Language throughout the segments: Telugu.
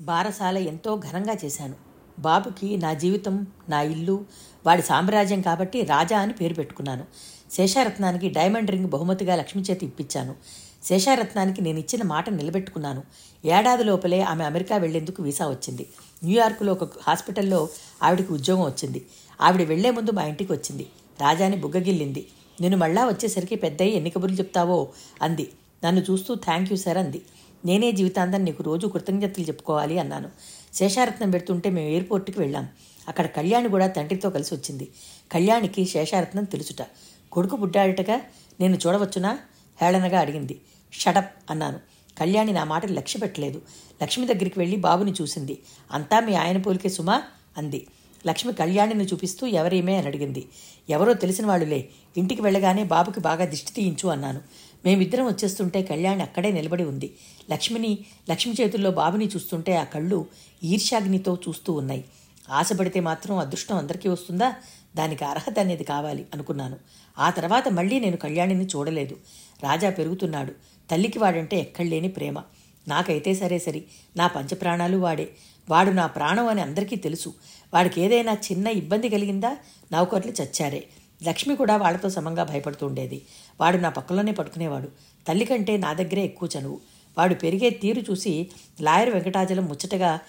బారసాల ఎంతో ఘనంగా చేశాను. బాబుకి నా జీవితం నా ఇల్లు వాడి సామ్రాజ్యం కాబట్టి రాజా అని పేరు పెట్టుకున్నాను. శేషారత్నానికి డైమండ్ రింగ్ బహుమతిగా లక్ష్మి చేతి ఇప్పించాను. శేషారత్నానికి నేను ఇచ్చిన మాట నిలబెట్టుకున్నాను. ఏడాది లోపలే ఆమె అమెరికా వెళ్ళేందుకు వీసా వచ్చింది. న్యూయార్క్లో ఒక హాస్పిటల్లో ఆవిడకి ఉద్యోగం వచ్చింది. ఆవిడ వెళ్ళే ముందు మా ఇంటికి వచ్చింది. రాజాని బుగ్గగిల్లింది. నేను మళ్ళా వచ్చేసరికి పెద్దయ్యి ఎన్ని కబుర్లు చెప్తావో? అంది. నన్ను చూస్తూ థ్యాంక్ యూ సార్ అంది. నేనే జీవితాంతం నీకు రోజు కృతజ్ఞతలు చెప్పుకోవాలి అన్నాను. శేషారత్నం పెడుతుంటే మేము ఎయిర్పోర్ట్కి వెళ్ళాం. అక్కడ కళ్యాణి కూడా తండ్రితో కలిసి వచ్చింది. కళ్యాణికి శేషారత్నం తెలుసుట. కొడుకు పుట్టాడటగా నేను చూడవచ్చునా? హేళనగా అడిగింది. షటప్ అన్నాను. కళ్యాణి నా మాట లక్ష్య పెట్టలేదు. లక్ష్మి దగ్గరికి వెళ్ళి బాబుని చూసింది. అంతా మీ ఆయన పోలికే సుమా? అంది. లక్ష్మి కళ్యాణిని చూపిస్తూ ఎవరేమే? అని అడిగింది. ఎవరో తెలిసిన వాళ్ళులే. ఇంటికి వెళ్ళగానే బాబుకి బాగా దిష్టి తీయించు అన్నాను. మేమిద్దరం వచ్చేస్తుంటే కళ్యాణ్ అక్కడే నిలబడి ఉంది. లక్ష్మిని లక్ష్మి చేతుల్లో బాబుని చూస్తుంటే ఆ కళ్ళు ఈర్ష్యాగ్నితో చూస్తూ ఉన్నాయి. ఆశపడితే మాత్రం అదృష్టం అందరికీ వస్తుందా? దానికి అర్హత అనేది కావాలి అనుకున్నాను. ఆ తర్వాత మళ్ళీ నేను కళ్యాణిని చూడలేదు. రాజా పెరుగుతున్నాడు. తల్లికి వాడంటే ఎక్కడలేని ప్రేమ. నాకైతే సరే సరి. నా పంచప్రాణాలు వాడే. వాడు నా ప్రాణం అని అందరికీ తెలుసు. వాడికి ఏదైనా చిన్న ఇబ్బంది కలిగిందా? నౌకర్లు చచ్చారే. లక్ష్మి కూడా వాళ్ళతో సమంగా భయపడుతూ ఉండేది. వాడు నా పక్కలోనే పడుకునేవాడు. తల్లి కంటే నా దగ్గరే ఎక్కువ చనువు. వాడు పెరిగే తీరు చూసి లాయర్ వెంకటాచలం ముచ్చటగా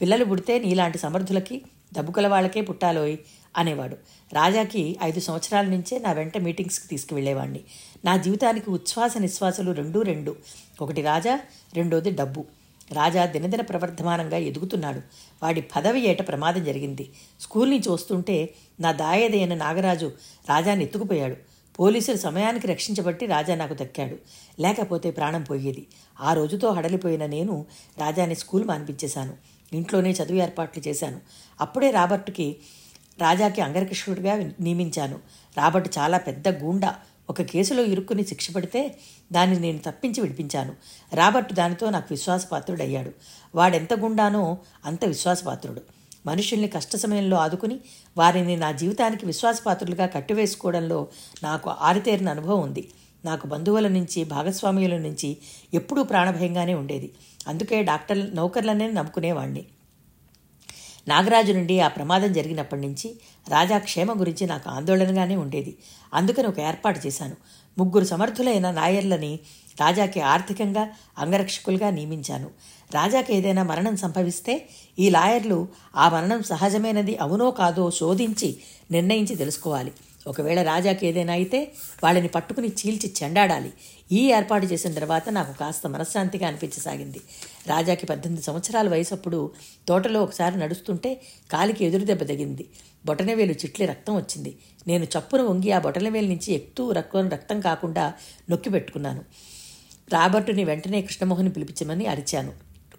పిల్లలు పుడితే నీలాంటి సమర్థులకి డబ్బుకల వాళ్ళకే పుట్టాలోయ్ అనేవాడు. రాజాకి ఐదు సంవత్సరాల నుంచే నా వెంట మీటింగ్స్కి తీసుకువెళ్ళేవాడిని నా జీవితానికి ఉచ్ఛ్వాస నిశ్వాసలు రెండూ రెండు. ఒకటి రాజా రెండోది డబ్బు. రాజా దినదిన ప్రవర్ధమానంగా ఎదుగుతున్నాడు. వాడి పదవి ఏట ప్రమాదం జరిగింది. స్కూల్ నుంచి వస్తుంటే నా దాయదైన నాగరాజు రాజాని ఎత్తుకుపోయాడు. పోలీసులు సమయానికి రక్షించబట్టి రాజా నాకు దక్కాడు. లేకపోతే ప్రాణం పోయేది. ఆ రోజుతో హడలిపోయిన నేను రాజాని స్కూల్ మానిపించేశాను. ఇంట్లోనే చదువు ఏర్పాట్లు చేశాను. అప్పుడే రాబర్ట్కి రాజాకి అంగరకృష్ణుడిగా నియమించాను. రాబర్ట్ చాలా పెద్ద గూండా. ఒక కేసులో ఇరుక్కుని శిక్ష పడితే దాన్ని నేను తప్పించి విడిపించాను. రాబర్ట్ దానితో నాకు విశ్వాసపాత్రుడయ్యాడు. వాడెంత గుండానో అంత విశ్వాసపాత్రుడు. మనుషుల్ని కష్ట సమయంలో ఆదుకుని వారిని నా జీవితానికి విశ్వాసపాత్రులుగా కట్టివేసుకోవడంలో నాకు ఆరితేరిన అనుభవం ఉంది. నాకు బంధువుల నుంచి భాగస్వామ్యుల నుంచి ఎప్పుడూ ప్రాణభయంగానే ఉండేది. అందుకే డాక్టర్ నౌకర్లనే నమ్ముకునేవాణ్ణి. నాగరాజు నుండి ఆ ప్రమాదం జరిగినప్పటి నుంచి రాజా క్షేమ గురించి నాకు ఆందోళనగానే ఉండేది. అందుకని ఒక ఏర్పాటు చేశాను. ముగ్గురు సమర్థులైన నాయర్లని రాజాకి ఆర్థికంగా అంగరక్షకులుగా నియమించాను. రాజాకి ఏదైనా మరణం సంభవిస్తే ఈ లాయర్లు ఆ మరణం సహజమైనది అవునో కాదో శోధించి నిర్ణయించి తెలుసుకోవాలి. ఒకవేళ రాజాకి ఏదైనా అయితే వాళ్ళని పట్టుకుని చీల్చి చెండాడాలి. ఈ ఏర్పాటు చేసిన తర్వాత నాకు కాస్త మనశ్శాంతిగా అనిపించసాగింది. రాజాకి పద్దెనిమిది సంవత్సరాల వయసప్పుడు తోటలో ఒకసారి నడుస్తుంటే కాలికి ఎదురు దెబ్బ తగింది బొటనవేలు చిట్లి రక్తం వచ్చింది. నేను చప్పున వంగి ఆ బొటనవేలు నుంచి ఎక్కుతూ రక్తం రక్తం కాకుండా నొక్కి పెట్టుకున్నాను. రాబర్టుని వెంటనే కృష్ణమోహన్ పిలిపించమని అరిచాను.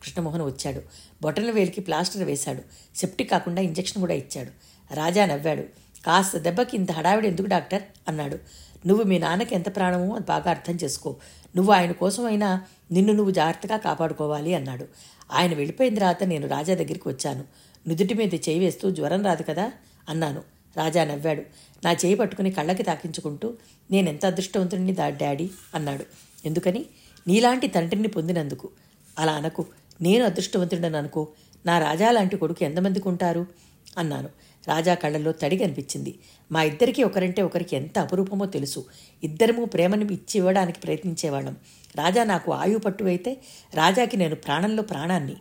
కృష్ణమోహన్ వచ్చాడు. బొటనవేలికి ప్లాస్టర్ వేశాడు. సెప్టిక్ కాకుండా ఇంజెక్షన్ కూడా ఇచ్చాడు. రాజా నవ్వాడు. కాస్త దెబ్బకి ఇంత హడావిడి ఎందుకు డాక్టర్? అన్నాడు. నువ్వు మీ నాన్నకి ఎంత ప్రాణమో అది బాగా అర్థం చేసుకో. నువ్వు ఆయన కోసమైనా నిన్ను నువ్వు జాగ్రత్తగా కాపాడుకోవాలి అన్నాడు. ఆయన వెళ్ళిపోయిన తర్వాత నేను రాజా దగ్గరికి వచ్చాను. నుదుటి మీద చేయి వేస్తూ జ్వరం రాదు కదా? అన్నాను. రాజా నవ్వాడు. నా చేయి పట్టుకుని కళ్ళకి తాకించుకుంటూ నేనెంత అదృష్టవంతుడిని దా డాడీ అన్నాడు. ఎందుకని? నీలాంటి తండ్రిని పొందినందుకు. అలా అనకు. నేను అదృష్టవంతుడని అనుకో. నా రాజా లాంటి కొడుకు ఎంతమందికి ఉంటారు అన్నాను. రాజా కళ్ళల్లో తడి కనిపించింది మా ఇద్దరికి ఒకరంటే ఒకరికి ఎంత అపురూపమో తెలుసు. ఇద్దరము ప్రేమను ఇచ్చి ఇవ్వడానికి ప్రయత్నించేవాళ్ళం. రాజా నాకు ఆయు పట్టు అయితే రాజాకి నేను ప్రాణంలో ప్రాణాన్ని.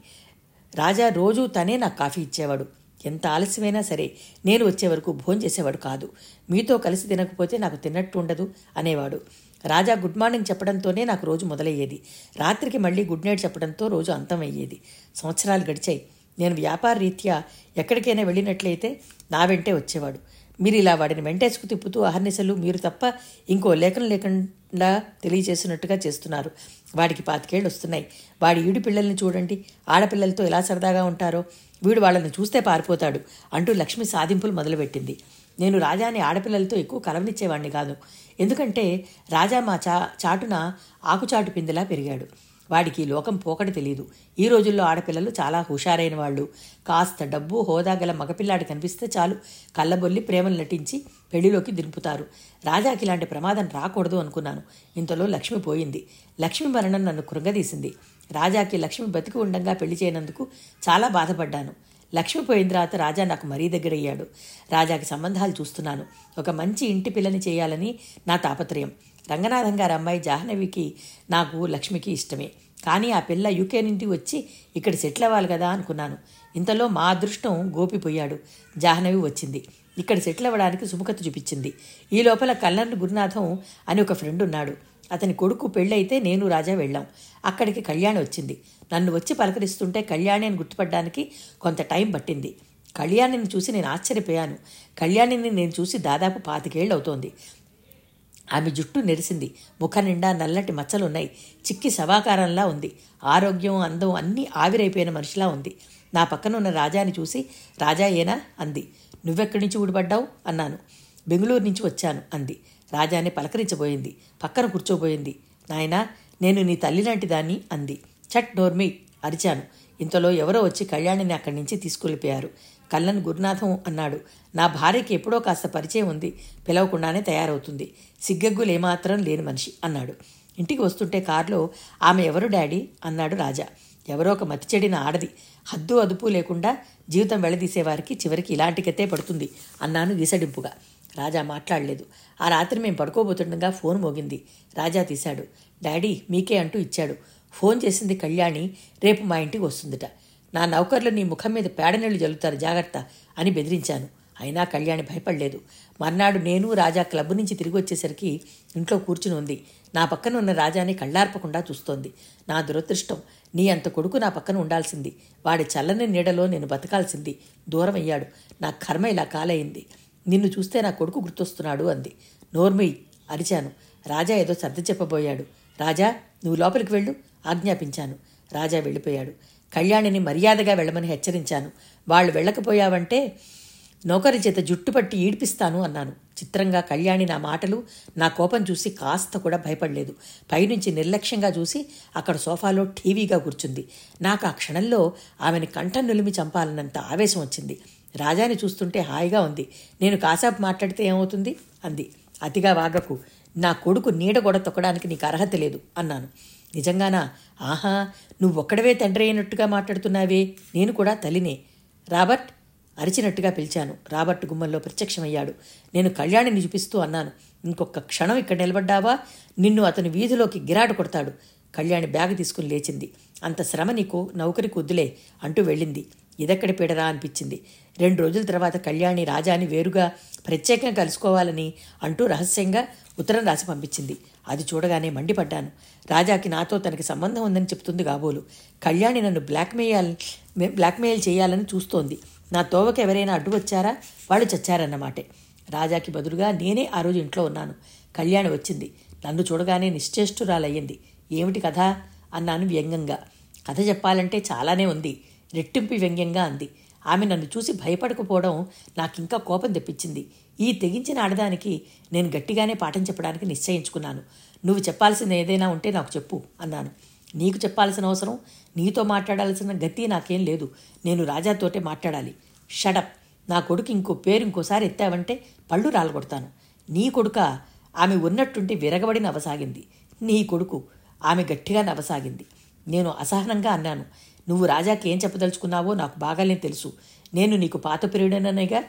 రాజా రోజూ తనే నాకు కాఫీ ఇచ్చేవాడు. ఎంత ఆలస్యమైనా సరే నేను వచ్చే వరకు భోంచేసేవాడు కాదు. మీతో కలిసి తినకపోతే నాకు తిన్నట్టు ఉండదు అనేవాడు. రాజా గుడ్ మార్నింగ్ చెప్పడంతోనే నాకు రోజు మొదలయ్యేది. రాత్రికి మళ్ళీ గుడ్ నైట్ చెప్పడంతో రోజు అంతం అయ్యేది సంవత్సరాలు గడిచాయి. నేను వ్యాపార రీత్యా ఎక్కడికైనా వెళ్ళినట్లయితే నా వెంటే వచ్చేవాడు. మీరు ఇలా వాడిని వెంటేసుకు తిప్పుతూ అహర్నిశలు మీరు తప్ప ఇంకో లేఖనం లేకుండా తెలియజేసినట్టుగా చేస్తున్నారు. వాడికి పాతికేళ్ళు వస్తున్నాయి. వాడి ఈడు పిల్లల్ని చూడండి. ఆడపిల్లలతో ఎలా సరదాగా ఉంటారో వీడు వాళ్ళని చూస్తే పారిపోతాడు అంటూ లక్ష్మి సాధింపులు మొదలుపెట్టింది. నేను రాజాని ఆడపిల్లలతో ఎక్కువ కలవనిచ్చేవాడిని కాదు. ఎందుకంటే రాజా మా చా చాటున ఆకుచాటు పిందిలా పెరిగాడు. వాడికి లోకం పోకడ తెలియదు ఈ రోజుల్లో ఆడపిల్లలు చాలా హుషారైన వాళ్ళు. కాస్త డబ్బు హోదా గల మగపిల్లాడు కనిపిస్తే చాలు కళ్ళబొల్లి ప్రేమలు నటించి పెళ్ళిలోకి దింపుతారు. రాజాకి ఇలాంటి ప్రమాదం రాకూడదు అనుకున్నాను. ఇంతలో లక్ష్మి పోయింది. లక్ష్మి మరణం నన్ను కృంగదీసింది. రాజాకి లక్ష్మి బతికి ఉండంగా పెళ్ళి చేయనందుకు చాలా బాధపడ్డాను. లక్ష్మి పోయిన తర్వాత రాజా నాకు మరీ దగ్గరయ్యాడు. రాజాకి సంబంధాలు చూస్తున్నాను. ఒక మంచి ఇంటి పిల్లని చేయాలని నా తాపత్రయం. రంగనాథం గారి అమ్మాయి జాహ్నవికి నాకు లక్ష్మికి ఇష్టమే. కానీ ఆ పిల్ల యూకే నుండి వచ్చి ఇక్కడ సెటిల్ అవ్వాలి కదా అనుకున్నాను. ఇంతలో మా అదృష్టం గోపిపోయాడు. జాహ్నవి వచ్చింది. ఇక్కడ సెటిల్ అవ్వడానికి సుముఖత చూపించింది. ఈ లోపల కల్లర్లు గురునాథం అని ఒక ఫ్రెండ్ ఉన్నాడు. అతని కొడుకు పెళ్ళైతే నేను రాజా వెళ్ళాం. అక్కడికి కళ్యాణి వచ్చింది. నన్ను వచ్చి పలకరిస్తుంటే కళ్యాణి అని గుర్తుపడ్డానికి కొంత టైం పట్టింది. కళ్యాణిని చూసి నేను ఆశ్చర్యపోయాను. కళ్యాణిని నేను చూసి దాదాపు పాతికేళ్ళు అవుతోంది ఆమె జుట్టు నెరిసింది. ముఖ నిండా నల్లటి మచ్చలున్నాయి. చిక్కి శవాకారంలా ఉంది. ఆరోగ్యం అందం అన్నీ ఆవిరైపోయిన మనిషిలా ఉంది. నా పక్కన ఉన్న రాజాని చూసి రాజా ఏనా? అంది. నువ్వెక్కడి నుంచి ఊడిపడ్డావు? అన్నాను. బెంగళూరు నుంచి వచ్చాను అంది. రాజాని పలకరించబోయింది. పక్కన కూర్చోబోయింది. నాయనా నేను నీ తల్లిలాంటి దాన్ని అంది. చట్ నోర్మి అరిచాను. ఇంతలో ఎవరో వచ్చి కళ్యాణిని అక్కడి నుంచి తీసుకెళ్ళిపోయారు కళ్ళన్ గురునాథం అన్నాడు. నా భార్యకి ఎప్పుడో కాస్త పరిచయం ఉంది. పిలవకుండానే తయారవుతుంది. సిగ్గగ్గులేమాత్రం లేని మనిషి అన్నాడు. ఇంటికి వస్తుంటే కారులో ఆమె ఎవరు డాడీ? అన్నాడు రాజా. ఎవరో ఒక మతి చెడిన ఆడది. హద్దు అదుపు లేకుండా జీవితం వెళదీసేవారికి చివరికి ఇలాంటి పడుతుంది అన్నాను గీసడింపుగా రాజా మాట్లాడలేదు. ఆ రాత్రి మేము పడుకోబోతుండగా ఫోన్ మోగింది. రాజా తీశాడు. డాడీ మీకే అంటూ ఇచ్చాడు. ఫోన్ చేసింది కళ్యాణి రేపు మా ఇంటికి వస్తుందిట. నా నౌకర్లు నీ ముఖం మీద పేడనీళ్ళు జల్లుతారు జాగ్రత్త అని బెదిరించాను. అయినా కళ్యాణి భయపడలేదు. మర్నాడు నేను రాజా క్లబ్ నుంచి తిరిగి వచ్చేసరికి ఇంట్లో కూర్చుని ఉంది. నా పక్కన ఉన్న రాజాని కళ్ళార్పకుండా చూస్తోంది. నా దురదృష్టం నీ అంత కొడుకు నా పక్కన ఉండాల్సింది. వాడి చల్లని నీడలో నేను బతకాల్సింది. దూరం అయ్యాడు నా కర్మ ఇలా కాలయింది నిన్ను చూస్తే నా కొడుకు గుర్తొస్తున్నాడు అంది. నోర్మయ్ అరిచాను. రాజా ఏదో సర్ది చెప్పబోయాడు. రాజా నువ్వు లోపలికి వెళ్ళు ఆజ్ఞాపించాను. రాజా వెళ్ళిపోయాడు. కళ్యాణిని మర్యాదగా వెళ్ళమని హెచ్చరించాను. వాళ్ళు వెళ్ళకపోయావంటే నౌకరి చేత జుట్టు పట్టి ఈడ్పిస్తాను అన్నాను. చిత్రంగా కళ్యాణి నా మాటలు నా కోపం చూసి కాస్త కూడా భయపడలేదు. పైనుంచి నిర్లక్ష్యంగా చూసి అక్కడ సోఫాలో టీవీగా కూర్చుంది. నాకు ఆ క్షణంలో ఆమెని కంఠం నులిమి చంపాలన్నంత ఆవేశం వచ్చింది. రాజాని చూస్తుంటే హాయిగా ఉంది. నేను కాసేపు మాట్లాడితే ఏమవుతుంది? అంది. అతిగా వాగకు. నా కొడుకు నీడ కూడా తొక్కడానికి నీకు అర్హత లేదు అన్నాను. నిజంగానా? ఆహా నువ్వొక్కడవే తండ్రి అయినట్టుగా మాట్లాడుతున్నావే. నేను కూడా తల్లినే. రాబర్ట్? అరిచినట్టుగా పిలిచాను. రాబర్ట్ గుమ్మంలో ప్రత్యక్షమయ్యాడు. నేను కళ్యాణిని చూపిస్తూ అన్నాను. ఇంకొక క్షణం ఇక్కడ నిలబడ్డావా? నిన్ను అతని వీధిలోకి గిరాడు కొడతాడు. కళ్యాణి బ్యాగ్ తీసుకుని లేచింది. అంత శ్రమ నీకు నౌకరికి వద్దులే అంటూ వెళ్ళింది. ఇదెక్కడి పీడరా అనిపించింది. రెండు రోజుల తర్వాత కళ్యాణి రాజాని వేరుగా ప్రత్యేకంగా కలుసుకోవాలని అంటూ రహస్యంగా ఉత్తరం రాసి పంపించింది. అది చూడగానే మండిపడ్డాను. రాజాకి నాతో తనకి సంబంధం ఉందని చెప్తుంది కాబోలు. కళ్యాణి నన్ను బ్లాక్మెయిల్ బ్లాక్మెయిల్ చేయాలని చూస్తోంది. నా తోవకి ఎవరైనా అడ్డు వచ్చారా? వాళ్ళు చచ్చారన్నమాటే. రాజాకి బదులుగా నేనే ఆ రోజు ఇంట్లో ఉన్నాను. కళ్యాణి వచ్చింది. నన్ను చూడగానే నిశ్చేష్టురాలయ్యింది. ఏమిటి కథ? అన్నాను వ్యంగ్యంగా. కథ చెప్పాలంటే చాలానే ఉంది. రెట్టింపు వ్యంగ్యంగా అంది. ఆమె నన్ను చూసి భయపడకపోవడం నాకింకా కోపం తెప్పించింది. ఈ తెగించిన ఆడదానికి నేను గట్టిగానే పాఠం చెప్పడానికి నిశ్చయించుకున్నాను. నువ్వు చెప్పాల్సిన ఏదైనా ఉంటే నాకు చెప్పు అన్నాను. నీకు చెప్పాల్సిన అవసరం నీతో మాట్లాడాల్సిన గతి నాకేం లేదు. నేను రాజాతోటే మాట్లాడాలి. షడప్ నా కొడుకు ఇంకో పేరు ఇంకోసారి ఎత్తావంటే పళ్ళు రాలగొడతాను. నీ కొడుక ఆమె ఉన్నట్టుంటే విరగబడి నవ్వసాగింది. నీ కొడుకు ఆమె గట్టిగా నవ్వసాగింది. నేను అసహనంగా అన్నాను. నువ్వు రాజాకి ఏం చెప్పదలుచుకున్నావో నాకు బాగానే తెలుసు. నేను నీకు పాత ప్రియుడననేగా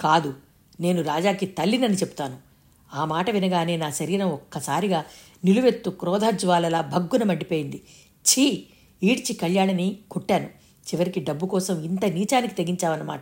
కాదు. నేను రాజాకి తల్లినని చెప్తాను. ఆ మాట వినగానే నా శరీరం ఒక్కసారిగా నిలువెత్తు క్రోధజ్వాలలా భగ్గున మండిపోయింది. ఛీ! ఈడ్చి కళ్యాణిని కొట్టాను. చివరికి డబ్బు కోసం ఇంత నీచానికి తెగించావన్నమాట.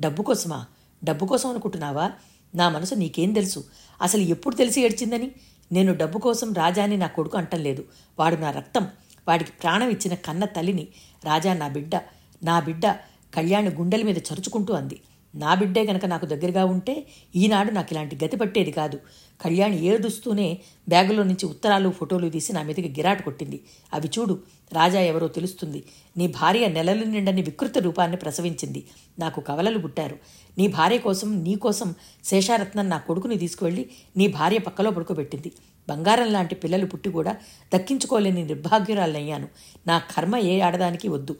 డబ్బు కోసమా? డబ్బు కోసం అనుకుంటున్నావా? నా మనసు నీకేం తెలుసు? అసలు ఎప్పుడు తెలిసి ఏడ్చిందని? నేను డబ్బు కోసం రాజాని నా కొడుకు అంటం లేదు వాడు నా రక్తం. వాడికి ప్రాణం ఇచ్చిన కన్న తల్లిని రాజా నా బిడ్డ నా బిడ్డ కళ్యాణి గుండెల మీద చరుచుకుంటూ అంది. నా బిడ్డే గనక నాకు దగ్గరగా ఉంటే ఈనాడు నాకు ఇలాంటి గతి పట్టేది కాదు. కళ్యాణి ఏడుస్తూనే బ్యాగులో నుంచి ఉత్తరాలు ఫోటోలు తీసి నా మీదకి గిరాటు కొట్టింది. అవి చూడు రాజా ఎవరో తెలుస్తుంది. నీ భార్య నెలలు నిండని వికృత రూపాన్ని ప్రసవించింది. నాకు కవలలు పుట్టారు. నీ భార్య కోసం నీ కోసం శేషారత్నం నా కొడుకుని తీసుకువెళ్ళి నీ భార్య పక్కలో పడుకోబెట్టింది. బంగారం లాంటి పిల్లలు పుట్టి కూడా దక్కించుకోలేని నిర్భాగ్యురాలయ్యాను నా కర్మ ఏ ఆడదానికి వద్దు.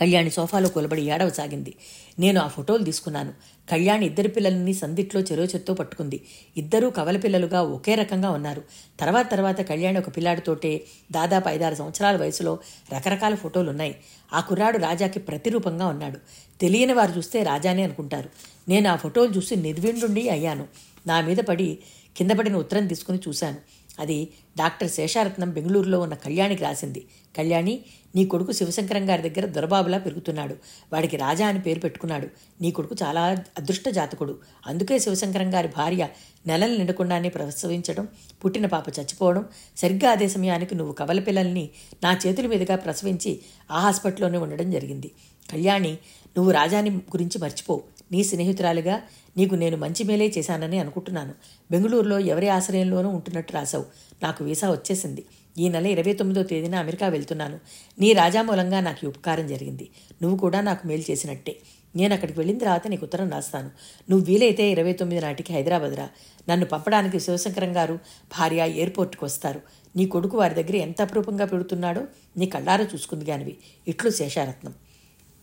కళ్యాణి సోఫాలో కొలబడి ఏడవసాగింది నేను ఆ ఫోటోలు తీసుకున్నాను. కళ్యాణి ఇద్దరు పిల్లల్ని సందిట్లో చెరో చెత్తో పట్టుకుంది. ఇద్దరూ కవల పిల్లలుగా ఒకే రకంగా ఉన్నారు. తర్వాత తర్వాత కళ్యాణి ఒక పిల్లాడితోటే దాదాపు ఐదారు సంవత్సరాల వయసులో రకరకాల ఫోటోలు ఉన్నాయి ఆ కుర్రాడు రాజాకి ప్రతిరూపంగా ఉన్నాడు. తెలియని వారు చూస్తే రాజానే అనుకుంటారు. నేను ఆ ఫోటోలు చూసి నిర్విండుండి అయ్యాను. నా మీద పడి కింద పడిన ఉత్తరం తీసుకుని చూశాను. అది డాక్టర్ శేషారత్నం బెంగళూరులో ఉన్న కళ్యాణికి రాసింది. కళ్యాణి నీ కొడుకు శివశంకరం గారి దగ్గర దొరబాబులా పెరుగుతున్నాడు. వాడికి రాజా అని పేరు పెట్టుకున్నాడు. నీ కొడుకు చాలా అదృష్ట జాతకుడు. అందుకే శివశంకరం గారి భార్య నెలలు నిండకుండానే ప్రసవించడం పుట్టిన పాప చచ్చిపోవడం సరిగ్గా అదే సమయానికి నువ్వు కవల పిల్లల్ని నా చేతుల మీదుగా ప్రసవించి ఆ హాస్పిటల్లోనే ఉండడం జరిగింది. కళ్యాణి నువ్వు రాజాని గురించి మర్చిపోవు నీ స్నేహితురాలిగా నీకు నేను మంచి మేలే చేశానని అనుకుంటున్నాను. బెంగళూరులో ఎవరి ఆశ్రయంలోనూ ఉంటున్నట్టు రాశావు. నాకు వీసా వచ్చేసింది. ఈ నెల ఇరవై తొమ్మిదో తేదీన అమెరికా వెళ్తున్నాను. నీ రాజా మూలంగా నాకు ఉపకారం జరిగింది. నువ్వు కూడా నాకు మేలు చేసినట్టే. నేను అక్కడికి వెళ్ళిన తర్వాత నీకు ఉత్తరం రాస్తాను. నువ్వు వీలైతే ఇరవై తొమ్మిది నాటికి హైదరాబాద్ రా. నన్ను పంపడానికి శివశంకరం గారు భార్య ఎయిర్పోర్ట్కి వస్తారు. నీ కొడుకు వారి దగ్గర ఎంత అపరూపంగా పెడుతున్నాడో నీ కళ్ళారా చూసుకుంది గానివి ఇట్లు శేషారత్నం.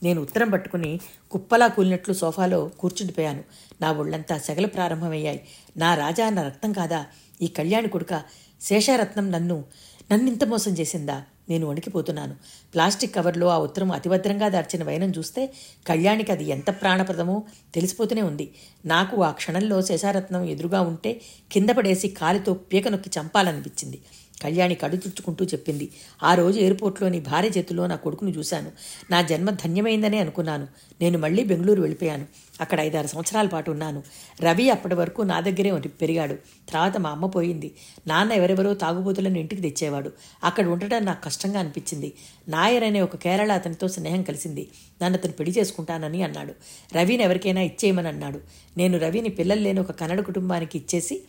నేను ఉత్తరం పట్టుకుని కుప్పలా కూలినట్లు సోఫాలో కూర్చుండిపోయాను. నా ఒళ్ళంతా సెగలు ప్రారంభమయ్యాయి. నా రాజా నా రక్తం కాదా? ఈ కళ్యాణి కొడుక శేషారత్నం నన్ను నన్నింత మోసం చేసిందా? నేను వణికిపోతున్నాను. ప్లాస్టిక్ కవర్లో ఆ ఉత్తరం అతిభద్రంగా దార్చిన వైనం చూస్తే కళ్యాణికి అది ఎంత ప్రాణప్రదమో తెలిసిపోతూనే ఉంది. నాకు ఆ క్షణంలో శేషారత్నం ఎదురుగా ఉంటే కింద పడేసి కాలితో పీక నొక్కి చంపాలనిపించింది. కళ్యాణి కడు తుడుచుకుంటూ చెప్పింది. ఆ రోజు ఎయిర్పోర్ట్లోని భార్య చేతిలో నా కొడుకును చూశాను. నా జన్మ ధన్యమైందనే అనుకున్నాను. నేను మళ్ళీ బెంగళూరు వెళ్ళిపోయాను. అక్కడ ఐదారు సంవత్సరాల పాటు ఉన్నాను. రవి అప్పటి వరకు నా దగ్గరే పెరిగాడు. తర్వాత మా అమ్మ పోయింది. నాన్న ఎవరెవరో తాగుబోతులను ఇంటికి తెచ్చేవాడు. అక్కడ ఉండటం నాకు కష్టంగా అనిపించింది. నాయర్ అనే ఒక కేరళ అతనితో స్నేహం కలిసింది. నన్ను అతను పెళ్ళి చేసుకుంటానని అన్నాడు. రవిని ఎవరికైనా ఇచ్చేయమని అన్నాడు. నేను రవిని పిల్లలు లేని ఒక కన్నడ కుటుంబానికి ఇచ్చేసి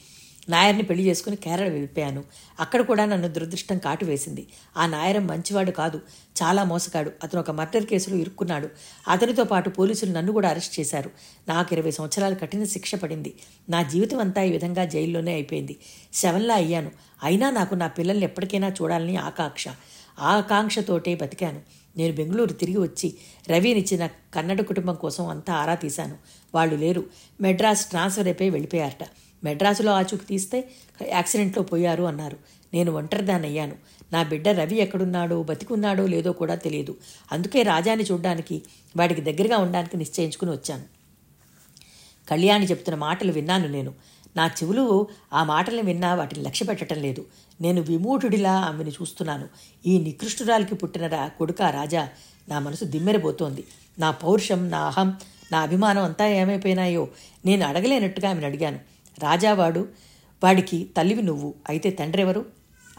నాయర్ని పెళ్ళి చేసుకుని కేరళ వెళ్ళిపోయాను. అక్కడ కూడా నన్ను దురదృష్టం కాటు వేసింది. ఆ నాయరం మంచివాడు కాదు చాలా మోసగాడు. అతను ఒక మర్డర్ కేసులో ఇరుక్కున్నాడు. అతనితో పాటు పోలీసులు నన్ను కూడా అరెస్ట్ చేశారు. నాకు ఇరవై సంవత్సరాలు కఠిన శిక్ష పడింది. నా జీవితం అంతా ఈ విధంగా జైల్లోనే అయిపోయింది. శవంలా అయ్యాను. అయినా నాకు నా పిల్లల్ని ఎప్పటికైనా చూడాలని ఆకాంక్ష. ఆ ఆకాంక్షతోటే బతికాను. నేను బెంగళూరు తిరిగి వచ్చి రవినిచ్చిన కన్నడ కుటుంబం కోసం అంతా ఆరా తీశాను. వాళ్ళు లేరు. మెడ్రాస్ ట్రాన్స్ఫర్ అయిపోయి వెళ్ళిపోయారట. మెడ్రాసులో ఆచూకి తీస్తే యాక్సిడెంట్లో పోయారు అన్నారు. నేను ఒంటరిదాన్ని అయ్యాను నా బిడ్డ రవి ఎక్కడున్నాడో బతికున్నాడో లేదో కూడా తెలియదు. అందుకే రాజాని చూడ్డానికి వాడికి దగ్గరగా ఉండడానికి నిశ్చయించుకుని వచ్చాను. కళ్యాణి చెప్తున్న మాటలు విన్నాను నేను. నా చెవులు ఆ మాటలను విన్నా వాటిని లక్ష్య పెట్టడం లేదు. నేను విమూఢుడిలా ఆమెను చూస్తున్నాను. ఈ నికృష్టురాలికి పుట్టిన రా కొడుక రాజా నా మనసు దిమ్మెరబోతోంది. నా పౌరుషం నా అహం నా అభిమానం అంతా ఏమైపోయినాయో నేను అడగలేనట్టుగా ఆమెను అడిగాను. రాజావాడు వాడికి తల్లివి నువ్వు అయితే తండ్రి ఎవరు?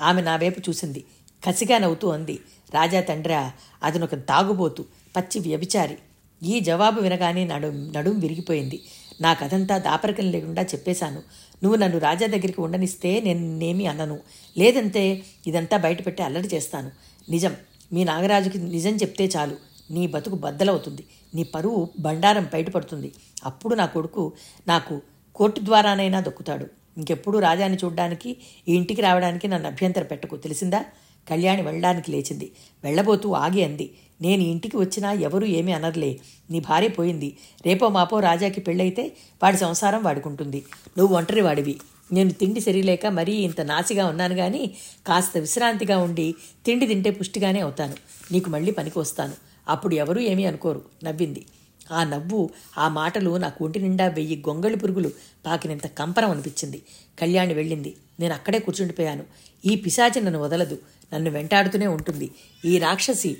ఆమె నా వైపు చూసింది. కసిగా నవ్వుతూ అంది. రాజా తండ్రా అతనొక తాగుబోతు పచ్చి వ్యభిచారి. ఈ జవాబు వినగానే నడుం నడుం విరిగిపోయింది. నా కథంతా దాపరికం లేకుండా చెప్పేశాను. నువ్వు నన్ను రాజా దగ్గరికి ఉండనిస్తే నేను నేమి అన్నను లేదంటే ఇదంతా బయటపెట్టి అల్లరి చేస్తాను. నిజం మీ నాగరాజుకి నిజం చెప్తే చాలు. నీ బతుకు బద్దలవుతుంది. నీ పరువు బండారం బయటపడుతుంది. అప్పుడు నా కొడుకు నాకు కోర్టు ద్వారానైనా దొక్కుతాడు. ఇంకెప్పుడు రాజాని చూడ్డానికి ఈ ఇంటికి రావడానికి నన్ను అభ్యంతర పెట్టకు. తెలిసిందా? కళ్యాణి వెళ్ళడానికి లేచింది. వెళ్ళబోతూ ఆగి అంది. నేను ఇంటికి వచ్చినా ఎవరూ ఏమీ అనర్లే. నీ భార్య పోయింది. రేపో మాపో రాజాకి పెళ్ళైతే వాడి సంసారం వాడుకుంటుంది. నువ్వు ఒంటరి వాడివి. నేను తిండి సరిలేక మరీ ఇంత నాసిగా ఉన్నాను కానీ కాస్త విశ్రాంతిగా ఉండి తిండి తింటే పుష్టిగానే అవుతాను. నీకు మళ్ళీ పనికి వస్తాను. అప్పుడు ఎవరూ ఏమీ అనుకోరు. నవ్వింది. ఆ నవ్వు ఆ మాటలు నాకు ఒంటి నిండా వెయ్యి గొంగళి పురుగులు పాకినంత కంపరం అనిపించింది. కళ్యాణి వెళ్ళింది. నేను అక్కడే కూర్చుండిపోయాను. ఈ పిశాచి నన్ను వదలదు. నన్ను వెంటాడుతూనే ఉంటుంది. ఈ రాక్షసి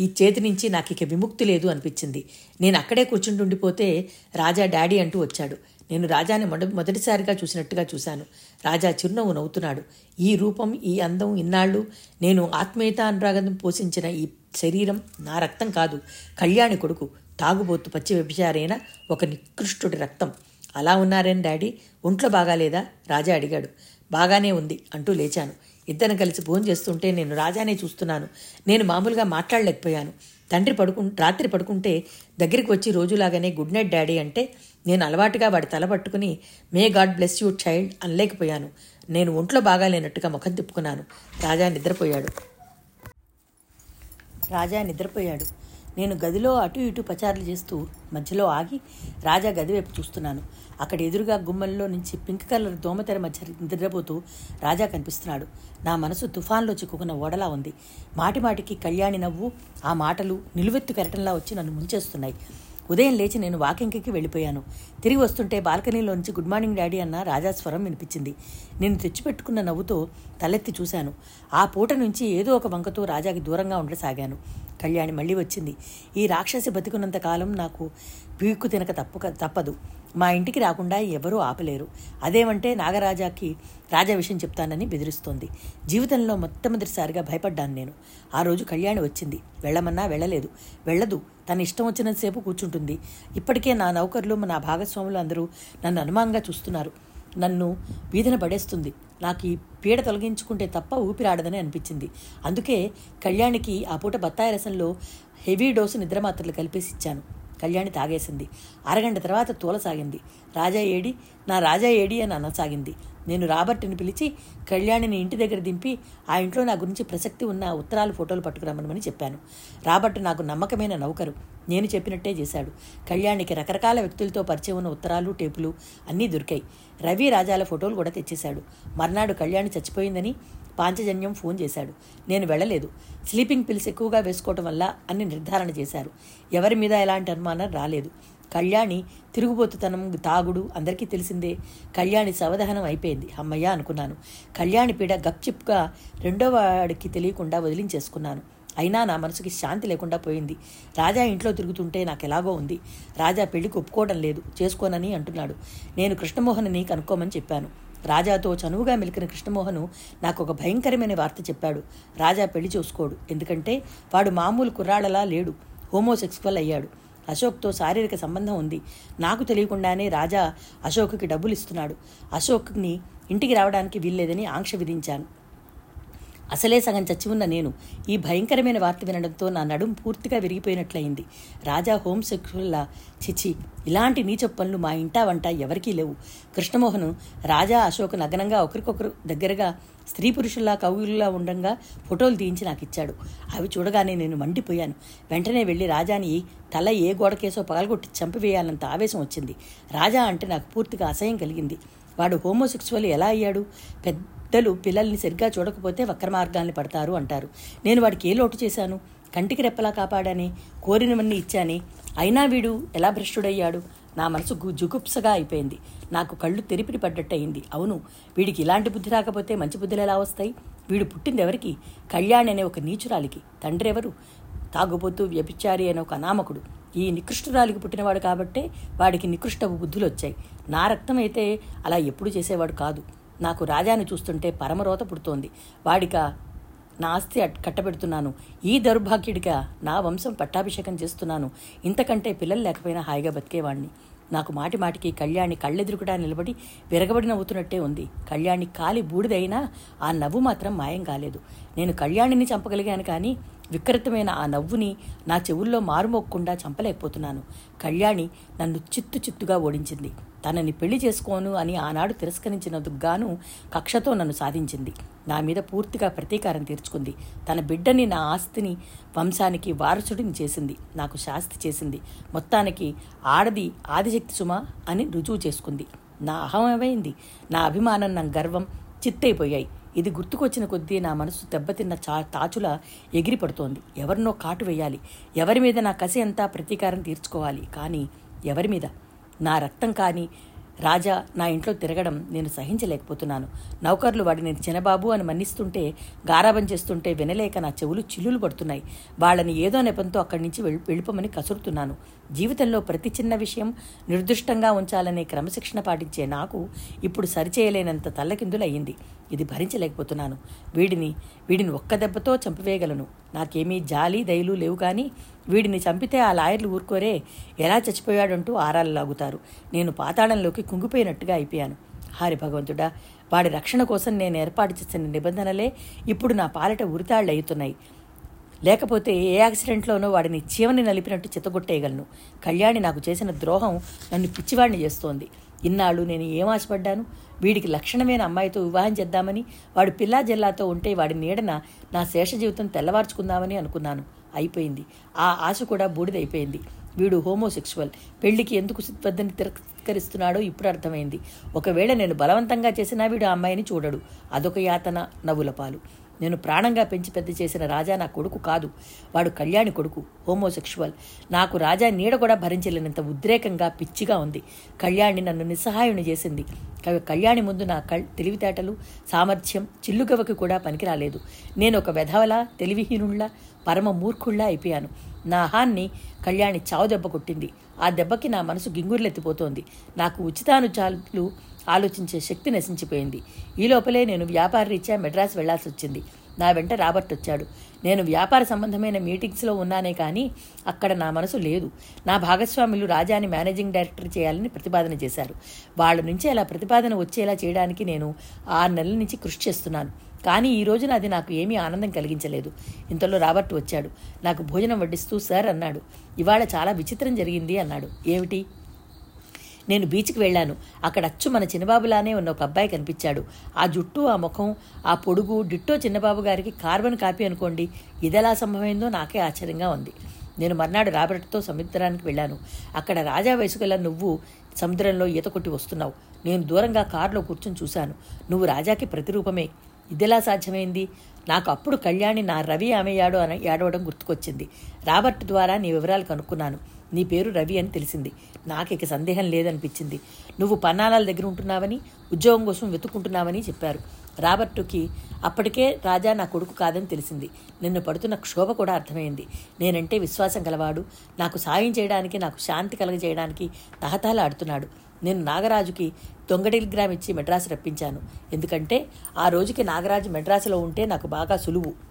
ఈ చేతి నుంచి నాకు ఇక విముక్తి లేదు అనిపించింది. నేను అక్కడే కూర్చుంటుండిపోతే రాజా డాడీ అంటూ వచ్చాడు. నేను రాజాని మొద మొదటిసారిగా చూసినట్టుగా చూశాను. రాజా చిరునవ్వు నవ్వుతున్నాడు. ఈ రూపం ఈ అందం ఇన్నాళ్ళు నేను ఆత్మీయత అనురాగం పోషించిన ఈ శరీరం నా రక్తం కాదు. కళ్యాణి కొడుకు తాగుబోతు పచ్చి వ్యభిచారైన ఒక నికృష్టుడి రక్తం. అలా ఉన్నారేం డాడీ? ఒంట్లో బాగాలేదా రాజా అడిగాడు. బాగానే ఉంది అంటూ లేచాను. ఇద్దరం కలిసి భోజనం చేస్తుంటే నేను రాజానే చూస్తున్నాను. నేను మామూలుగా మాట్లాడలేకపోయాను. తండ్రి పడుకు రాత్రి పడుకుంటే దగ్గరికి వచ్చి రోజులాగానే గుడ్ నైట్ డాడీ అంటే నేను అలవాటుగా వాడి తల పట్టుకుని may god bless you child అనలేకపోయాను. నేను ఒంట్లో బాగాలేనట్టుగా ముఖం తిప్పుకున్నాను. రాజా నిద్రపోయాడు. రాజా నిద్రపోయాడు. నేను గదిలో అటు ఇటు పచారులు చేస్తూ మధ్యలో ఆగి రాజా గది వైపు చూస్తున్నాను. అక్కడ ఎదురుగా గుమ్మల్లో నుంచి పింక్ కలర్ దోమతెర మధ్య నిద్రపోతూ రాజా కనిపిస్తున్నాడు. నా మనసు తుఫాన్లో చిక్కుకున్న ఓడలా ఉంది. మాటిమాటికి కళ్యాణి నవ్వు ఆ మాటలు నిలువెత్తు కెరటంలా వచ్చి నన్ను ముంచేస్తున్నాయి. ఉదయం లేచి నేను వాకింగ్కి వెళ్ళిపోయాను. తిరిగి వస్తుంటే బాల్కనీలో నుంచి గుడ్ మార్నింగ్ డాడీ అన్న రాజా స్వరం వినిపించింది. నేను తెచ్చిపెట్టుకున్న నవ్వుతో తలెత్తి చూశాను. ఆ పూట నుంచి ఏదో ఒక వంకతో రాజాకి దూరంగా ఉండసాగాను. కళ్యాణి మళ్ళీ వచ్చింది. ఈ రాక్షసి బతికున్నంత కాలం నాకు పీక్కు తినక తప్పు తప్పదు. మా ఇంటికి రాకుండా ఎవరూ ఆపలేరు. అదేమంటే నాగరాజాకి రాజా విషయం చెప్తానని బెదిరిస్తోంది. జీవితంలో మొట్టమొదటిసారిగా భయపడ్డాను నేను. ఆ రోజు కళ్యాణి వచ్చింది. వెళ్ళమన్నా వెళ్ళలేదు. వెళ్ళదు. తన ఇష్టం వచ్చినంతసేపు కూర్చుంటుంది. ఇప్పటికే నా నౌకర్లు నా భాగస్వాములు అందరూ నన్ను అనుమానంగా చూస్తున్నారు. నన్ను వీధిన పడేస్తుంది. నాకు ఈ పీడ తొలగించుకుంటే తప్ప ఊపిరాడదని అనిపించింది. అందుకే కళ్యాణికి ఆ పూట బత్తాయి రసంలో హెవీ డోసు నిద్రమాత్రలు కలిపేసి ఇచ్చాను. కళ్యాణి తాగేసింది. అరగంట తర్వాత తూలసాగింది. రాజా ఏడి నా రాజా ఏడి అని అనసాగింది. నేను రాబర్ట్ని పిలిచి కళ్యాణిని ఇంటి దగ్గర దింపి ఆ ఇంట్లో నా గురించి ప్రసక్తి ఉన్న ఉత్తరాలు ఫోటోలు పట్టుకురమ్మని చెప్పాను. రాబర్ట్ నాకు నమ్మకమైన నౌకరు. నేను చెప్పినట్టే చేశాడు. కళ్యాణికి రకరకాల వ్యక్తులతో పరిచయం ఉన్న ఉత్తరాలు టేపులు అన్నీ దొరికాయి. రవి రాజాల ఫోటోలు కూడా తెచ్చేశాడు. మర్నాడు కళ్యాణి చచ్చిపోయిందని పాంచజన్యం ఫోన్ చేశాడు. నేను వెళ్ళలేదు. స్లీపింగ్ పిల్స్ ఎక్కువగా వేసుకోవటం వల్ల అని నిర్ధారణ చేశారు. ఎవరి మీద ఎలాంటి అనుమానం రాలేదు. కళ్యాణి తిరుగుబోతుతనం తాగుడు అందరికీ తెలిసిందే. కళ్యాణి సవదహనం అయిపోయింది. అమ్మయ్య అనుకున్నాను. కళ్యాణి పీడ గప్చిప్గా రెండో వాడికి తెలియకుండా వదిలించేసుకున్నాను. అయినా నా మనసుకి శాంతి లేకుండా పోయింది. రాజా ఇంట్లో తిరుగుతుంటే నాకు ఎలాగో ఉంది. రాజా పెళ్ళికి ఒప్పుకోవడం లేదు. చేసుకోనని అంటున్నాడు. నేను కృష్ణమోహన్ని కనుక్కోమని చెప్పాను. రాజాతో చనువుగా మెలికిన కృష్ణమోహను నాకు ఒక భయంకరమైన వార్త చెప్పాడు. రాజా పెళ్ళి చూసుకోడు. ఎందుకంటే వాడు మామూలు కుర్రాళ్ళలా లేడు. హోమోసెక్సువల్ అయ్యాడు. అశోక్తో శారీరక సంబంధం ఉంది. నాకు తెలియకుండానే రాజా అశోక్కి డబ్బులు ఇస్తున్నాడు అశోక్ని ఇంటికి రావడానికి వీల్లేదని ఆంక్ష విధించాను. అసలే సగం చచ్చి ఉన్న నేను. ఈ భయంకరమైన వార్త వినడంతో నా నడుం పూర్తిగా విరిగిపోయినట్లయింది. రాజా హోమ్ సెక్యులర్లా చిచి ఇలాంటి నీచ పనులు మా ఇంటా వంట ఎవరికీ లేవు. కృష్ణమోహన్ రాజా అశోక్ నగ్నంగా ఒకరికొకరు దగ్గరగా స్త్రీ పురుషుల్లా కవులులా ఉండంగా ఫోటోలు తీయించి నాకు ఇచ్చాడు అవి చూడగానే నేను మండిపోయాను. వెంటనే వెళ్ళి రాజాని తల ఏ గోడకేసో పగలగొట్టి చంపివేయాలంత ఆవేశం వచ్చింది. రాజా అంటే నాకు పూర్తిగా అసహ్యం కలిగింది. వాడు హోమోసెక్సువల్ ఎలా అయ్యాడు? పెద్ద పెద్దలు పిల్లల్ని సరిగ్గా చూడకపోతే వక్ర మార్గాల్ని పడతారు అంటారు. నేను వాడికి ఏ లోటు చేశాను? కంటికి రెప్పలా కాపాడని? కోరినవన్నీ ఇచ్చాని? అయినా వీడు ఎలా భ్రష్టుడయ్యాడు? నా మనసు జుగుప్సగా అయిపోయింది. నాకు కళ్ళు తెరిపిడి పడ్డట్టు అయింది అవును వీడికి ఇలాంటి బుద్ధి రాకపోతే మంచి బుద్ధులు ఎలా వస్తాయి? వీడు పుట్టింది ఎవరికి? కళ్యాణి అనే ఒక నీచురాలికి. తండ్రి ఎవరు? తాగుబోతూ వ్యభిచారి అనే ఒక అనామకుడు. ఈ నికృష్టురాలికి పుట్టినవాడు కాబట్టే వాడికి నికృష్ట బుద్ధులు వచ్చాయి నా రక్తం అయితే అలా ఎప్పుడు చేసేవాడు కాదు. నాకు రాజాని చూస్తుంటే పరమరోత పుడుతోంది. వాడిక నా ఆస్తి కట్టబెడుతున్నాను. ఈ దౌర్భాగ్యుడిగా నా వంశం పట్టాభిషేకం చేస్తున్నాను. ఇంతకంటే పిల్లలు లేకపోయినా హాయిగా బతికేవాణ్ణి. నాకు మాటి మాటికి కళ్యాణి కళ్ళెదురుకుడా నిలబడి విరగబడి నవ్వుతున్నట్టే ఉంది. కళ్యాణి కాలి బూడిదైనా ఆ నవ్వు మాత్రం మాయం కాలేదు. నేను కళ్యాణిని చంపగలిగాను కానీ వికృతమైన ఆ నవ్వుని నా చెవుల్లో మారుమోక్కుండా చంపలేకపోతున్నాను. కళ్యాణి నన్ను చిత్తు చిత్తుగా ఓడించింది. తనని పెళ్ళి చేసుకోను అని ఆనాడు తిరస్కరించినందుకు గాను కక్షతో నన్ను సాధించింది. నా మీద పూర్తిగా ప్రతీకారం తీర్చుకుంది. తన బిడ్డని నా ఆస్తిని వంశానికి వారసుడిని చేసింది. నాకు శాస్తి చేసింది. మొత్తానికి ఆడది ఆదిశక్తి సుమ అని రుజువు చేసుకుంది. నా అహమేమైంది. నా అభిమానం నా గర్వం చిత్తైపోయాయి. ఇది గుర్తుకొచ్చిన కొద్దీ నా మనసు దెబ్బతిన్న చా తాచుల ఎగిరిపడుతోంది. ఎవరినో కాటు వేయాలి. ఎవరి మీద నా కసి అంతా ప్రతీకారం తీర్చుకోవాలి. కానీ ఎవరి మీద? నా రక్తం కానీ రాజా నా ఇంట్లో తిరగడం నేను సహించలేకపోతున్నాను. నౌకర్లు వాడిని చిన్నబాబు అని మన్నిస్తుంటే గారాబం చేస్తుంటే వినలేక నా చెవులు చిల్లులు పడుతున్నాయి. వాళ్ళని ఏదో నెపంతో అక్కడి నుంచి వెళ్ళిపోమని కసురుతున్నాను. జీవితంలో ప్రతి చిన్న విషయం నిర్దిష్టంగా ఉంచాలనే క్రమశిక్షణ పాటించే నాకు ఇప్పుడు సరిచేయలేనంత తల్లకిందులయ్యింది. ఇది భరించలేకపోతున్నాను. వీడిని వీడిని ఒక్క దెబ్బతో చంపివేయగలను. నాకేమీ జాలి దయలు లేవు కానీ వీడిని చంపితే ఆ లాయర్లు ఊరుకోరే ఎలా చచ్చిపోయాడంటూ ఆరాలు లాగుతారు. నేను పాతాళంలోకి కుంగిపోయినట్టుగా అయిపోయాను. హారి భగవంతుడా వాడి రక్షణ కోసం నేను ఏర్పాటు చేసిన నిబంధనలే ఇప్పుడు నా పాలిట ఉరితాళ్ళు అవుతున్నాయి లేకపోతే ఏ యాక్సిడెంట్లోనో వాడిని చీవని నలిపినట్టు చితగొట్టేయగలను. కళ్యాణి నాకు చేసిన ద్రోహం నన్ను పిచ్చివాడిని చేస్తోంది. ఇన్నాళ్ళు నేను ఏం ఆశపడ్డాను? వీడికి లక్షణమైన అమ్మాయితో వివాహం చేద్దామని వాడు పిల్లా జిల్లాతో ఉంటే వాడి నీడన నా శేష జీవితం తెల్లవార్చుకుందామని అనుకున్నాను. అయిపోయింది. ఆ ఆశ కూడా బూడిదైపోయింది. వీడు హోమోసెక్షువల్ పెళ్ళికి ఎందుకు సిద్ధని తిరస్కరిస్తున్నాడో ఇప్పుడు అర్థమైంది. ఒకవేళ నేను బలవంతంగా చేసినా వీడు ఆ అమ్మాయిని చూడడు. అదొక యాతన నవ్వుల పాలు. నేను ప్రాణంగా పెంచి పెద్ద చేసిన రాజా నా కొడుకు కాదు. వాడు కళ్యాణి కొడుకు హోమోసెక్షువల్ నాకు రాజా నీడ కూడా భరించలేనంత ఉద్రేకంగా పిచ్చిగా ఉంది. కళ్యాణి నన్ను నిస్సహాయుని చేసింది. కవి కళ్యాణి ముందు నా కళ్ తెలివితేటలు సామర్థ్యం చిల్లుగవకి కూడా పనికిరాలేదు. నేను ఒక వెధవలా తెలివిహీనుళ్ళ పరమ మూర్ఖుళ్ళ అయిపోయాను. నా హాన్ని కళ్యాణి చావు దెబ్బ కొట్టింది. ఆ దెబ్బకి నా మనసు గింగుర్లెత్తిపోతోంది. నాకు ఉచితానుచాలు ఆలోచించే శక్తి నశించిపోయింది. ఈ లోపలే నేను వ్యాపార రీత్యా మెడ్రాస్ వెళ్ళాల్సి వచ్చింది నా వెంట రాబర్ట్ వచ్చాడు. నేను వ్యాపార సంబంధమైన మీటింగ్స్లో ఉన్నానే కానీ అక్కడ నా మనసు లేదు. నా భాగస్వాములు రాజాని మేనేజింగ్ డైరెక్టర్ చేయాలని ప్రతిపాదన చేశారు. వాళ్ళ నుంచి అలా ప్రతిపాదన వచ్చేలా చేయడానికి నేను ఆరు నెలల నుంచి కృషి చేస్తున్నాను. కానీ ఈ రోజున అది నాకు ఏమీ ఆనందం కలిగించలేదు. ఇంతలో రాబర్ట్ వచ్చాడు. నాకు భోజనం వడ్డిస్తూ సార్ అన్నాడు. ఇవాళ చాలా విచిత్రం జరిగింది అన్నాడు. ఏమిటి? నేను బీచ్కి వెళ్ళాను. అక్కడ అచ్చు మన చిన్నబాబులానే ఉన్న ఒక అబ్బాయి కనిపించాడు. ఆ జుట్టు ఆ ముఖం ఆ పొడుగు డిట్టో చిన్నబాబు గారికి కార్బన్ కాపీ అనుకోండి. ఇదెలా సంభవమైందో నాకే ఆశ్చర్యంగా ఉంది. నేను మర్నాడు రాబర్ట్తో సముద్రానికి వెళ్ళాను. అక్కడ రాజా వయసుగల నువ్వు సముద్రంలో ఈత కొట్టి వస్తున్నావు. నేను దూరంగా కారులో కూర్చొని చూశాను. నువ్వు రాజాకి ప్రతిరూపమే. ఇదెలా సాధ్యమైంది? నాకు అప్పుడు కళ్యాణి నా రవి ఆమెయాడు అని ఏడవడం గుర్తుకొచ్చింది. రాబర్ట్ ద్వారా నీ వివరాలు కనుక్కున్నాను. నీ పేరు రవి అని తెలిసింది. నాకు ఇక సందేహం లేదనిపించింది. నువ్వు పన్నాలాల దగ్గర ఉంటున్నావని ఉద్యోగం కోసం వెతుక్కుంటున్నావని చెప్పారు. రాబర్టుకి అప్పటికే రాజా నా కొడుకు కాదని తెలిసింది. నిన్ను పడుతున్న క్షోభ కూడా అర్థమైంది. నేనంటే విశ్వాసం గలవాడు. నాకు సాయం చేయడానికి నాకు శాంతి కలగజేయడానికి తహతహలాడుతున్నాడు నేను నాగరాజుకి దొంగ టెలిగ్రామ్ ఇచ్చి మెడ్రాస్ రప్పించాను. ఎందుకంటే ఆ రోజుకి నాగరాజు మెడ్రాసులో ఉంటే నాకు బాగా సులువు.